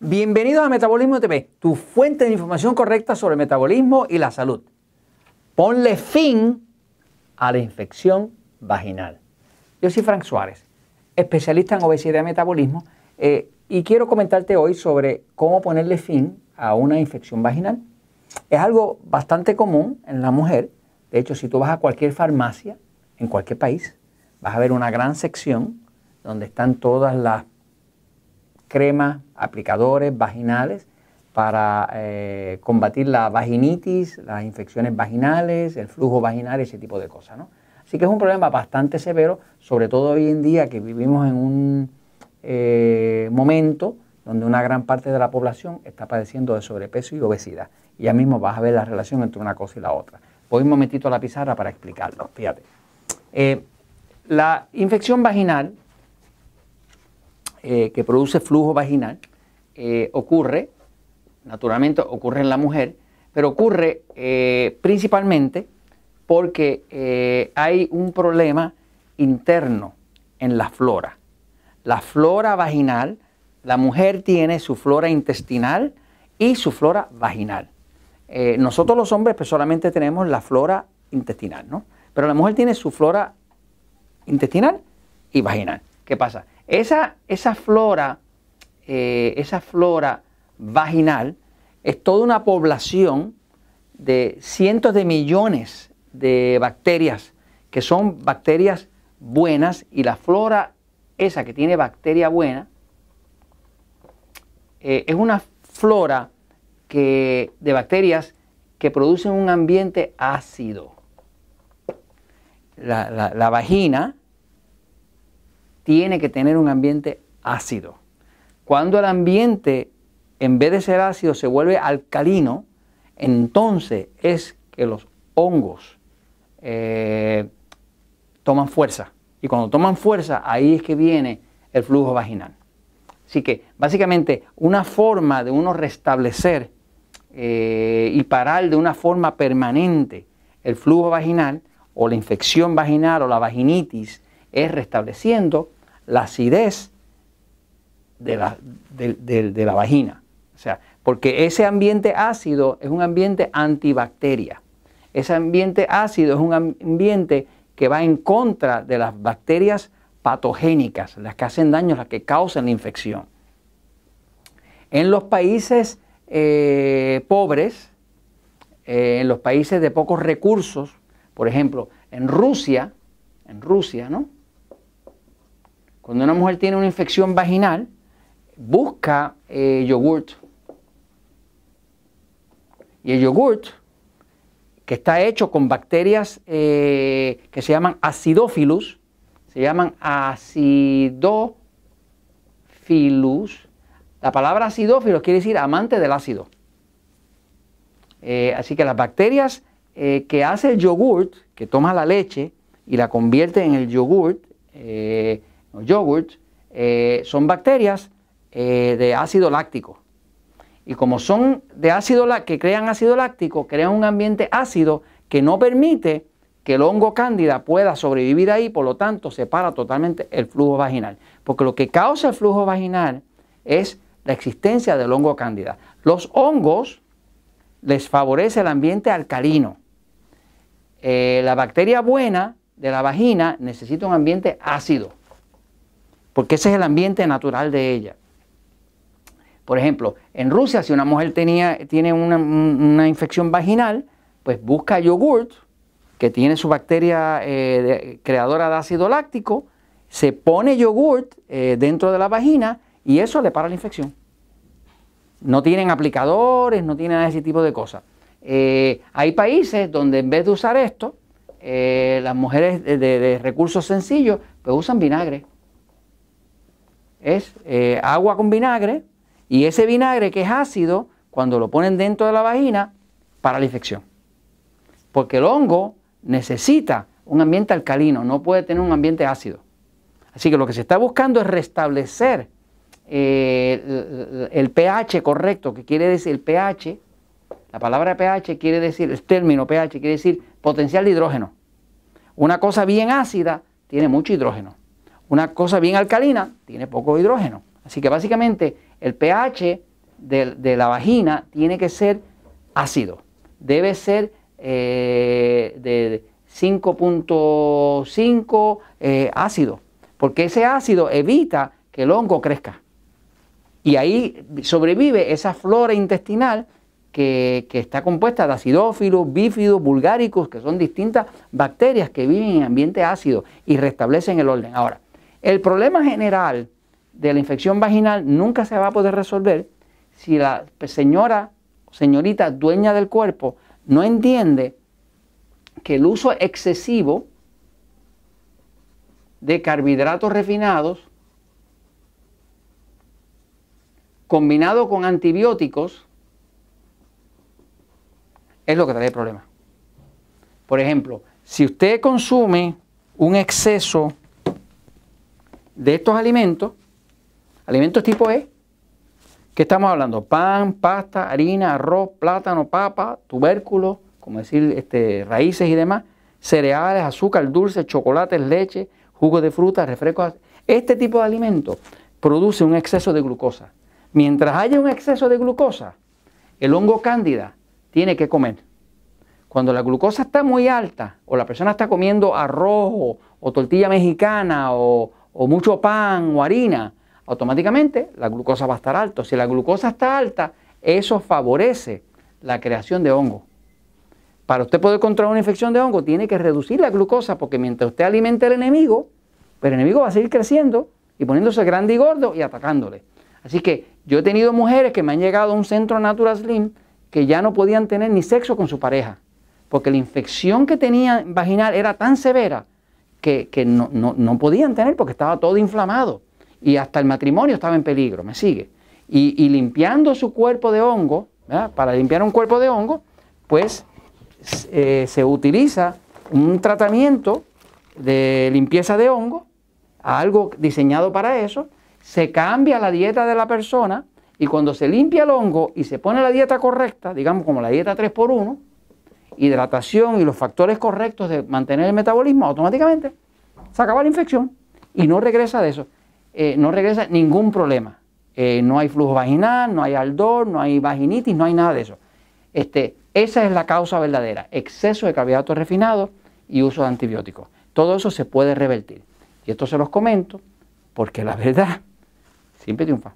Bienvenidos a Metabolismo TV, tu fuente de información correcta sobre metabolismo y la salud. Ponle fin a la infección vaginal. Yo soy Frank Suárez, especialista en obesidad y metabolismo, eh, y quiero comentarte hoy sobre cómo ponerle fin a una infección vaginal. Es algo bastante común en la mujer. De hecho, si tú vas a cualquier farmacia en cualquier país, vas a ver una gran sección donde están todas las cremas, aplicadores vaginales para eh, combatir la vaginitis, las infecciones vaginales, el flujo vaginal, ese tipo de cosas. ¿no? Así que es un problema bastante severo, sobre todo hoy en día que vivimos en un eh, momento donde una gran parte de la población está padeciendo de sobrepeso y obesidad. Y ya mismo vas a ver la relación entre una cosa y la otra. Voy un momentito a la pizarra para explicarlo. Fíjate. Eh, la infección vaginal eh, que produce flujo vaginal eh, ocurre, naturalmente ocurre en la mujer, pero ocurre eh, principalmente porque hay un problema interno en la flora. La flora vaginal, la mujer tiene su flora intestinal y su flora vaginal. nosotros los hombres pues, solamente tenemos la flora intestinal, ¿no? Pero la mujer tiene su flora intestinal y vaginal. ¿Qué pasa? Esa, esa flora, eh, esa flora vaginal es toda una población de cientos de millones de bacterias que son bacterias buenas y la flora esa que tiene bacteria buena eh, es una flora que, de bacterias que producen un ambiente ácido. la vagina tiene que tener un ambiente ácido. Cuando el ambiente, en vez de ser ácido, se vuelve alcalino, entonces es que los hongos eh, toman fuerza. Y cuando toman fuerza, ahí es que viene el flujo vaginal. Así que básicamente una forma de uno restablecer eh, y parar de una forma permanente el flujo vaginal o la infección vaginal o la vaginitis es restableciendo la acidez de la, de, la vagina. O sea, porque ese ambiente ácido es un ambiente antibacteria. Ese ambiente ácido es un ambiente que va en contra de las bacterias patogénicas, las que hacen daño, las que causan la infección. En los países eh, pobres, eh, en los países de pocos recursos, por ejemplo, en Rusia, en Rusia, ¿no? Cuando una mujer tiene una infección vaginal, busca eh, yogurt. Y el yogurt, que está hecho con bacterias eh, que se llaman acidófilus, se llaman acidófilus. La palabra acidófilos quiere decir amante del ácido. Eh, así que las bacterias que hace el yogurt, que toma la leche y la convierte en el yogurt, los yogurts, eh, son bacterias eh, de ácido láctico. Y como son de ácido que crean ácido láctico, crean un ambiente ácido que no permite que el hongo cándida pueda sobrevivir ahí, por lo tanto separa totalmente el flujo vaginal. Porque lo que causa el flujo vaginal es la existencia del hongo cándida. Los hongos les favorece el ambiente alcalino. Eh, la bacteria buena de la vagina necesita un ambiente ácido porque ese es el ambiente natural de ella. Por ejemplo, en Rusia, si una mujer tenía, tiene una, infección vaginal, pues busca yogurt, que tiene su bacteria eh, creadora de ácido láctico, se pone yogurt eh, dentro de la vagina y eso le para la infección. No tienen aplicadores, no tienen ese tipo de cosas. Eh, hay países donde en vez de usar esto, las mujeres de, de recursos sencillos, pues usan vinagre es eh, agua con vinagre y ese vinagre que es ácido, cuando lo ponen dentro de la vagina, para la infección. Porque el hongo necesita un ambiente alcalino, no puede tener un ambiente ácido. Así que lo que se está buscando es restablecer eh, el, pH correcto, que quiere decir el pH, la palabra pH quiere decir, el término pH quiere decir potencial de hidrógeno. Una cosa bien ácida tiene mucho hidrógeno. Una cosa bien alcalina tiene poco hidrógeno. Así que básicamente el pH de, la vagina tiene que ser ácido. Debe ser eh, de 5.5 eh, ácido, porque ese ácido evita que el hongo crezca. Y ahí sobrevive esa flora intestinal que, está compuesta de acidófilos, bífidos, bulgáricos, que son distintas bacterias que viven en ambiente ácido y restablecen el orden. Ahora, el problema general de la infección vaginal nunca se va a poder resolver si la señora, señorita dueña del cuerpo no entiende que el uso excesivo de carbohidratos refinados combinado con antibióticos es lo que trae el problema. Por ejemplo, si usted consume un exceso de estos alimentos, alimentos tipo E, ¿qué estamos hablando? Pan, pasta, harina, arroz, plátano, papa, tubérculos, como decir, este, raíces y demás, cereales, azúcar, dulces, chocolates, leche, jugo de fruta, refrescos. Este tipo de alimentos produce un exceso de glucosa. Mientras haya un exceso de glucosa, el hongo cándida tiene que comer. Cuando la glucosa está muy alta o la persona está comiendo arroz o, tortilla mexicana o, o, mucho pan o harina, automáticamente la glucosa va a estar alta. Si la glucosa está alta, eso favorece la creación de hongo. Para usted poder controlar una infección de hongo, tiene que reducir la glucosa porque mientras usted alimente al enemigo, el enemigo va a seguir creciendo y poniéndose grande y gordo y atacándole. Así que yo he tenido mujeres que me han llegado a un centro Natural Slim que ya no podían tener ni sexo con su pareja, porque la infección que tenían vaginal era tan severa que, no, podían tener porque estaba todo inflamado y hasta el matrimonio estaba en peligro, me sigue. Y, limpiando su cuerpo de hongo, para limpiar un cuerpo de hongo, pues eh, se utiliza un tratamiento de limpieza de hongo, algo diseñado para eso, se cambia la dieta de la persona y cuando se limpia el hongo y se pone la dieta correcta, digamos como la dieta 3x1, hidratación y los factores correctos de mantener el metabolismo, automáticamente se acaba la infección y no regresa de eso. Eh, no regresa ningún problema. Eh, no hay flujo vaginal, no hay aldor, no hay vaginitis, no hay nada de eso. Este, esa es la causa verdadera, exceso de carbohidratos refinados y uso de antibióticos. Todo eso se puede revertir. Y esto se los comento porque la verdad siempre triunfa.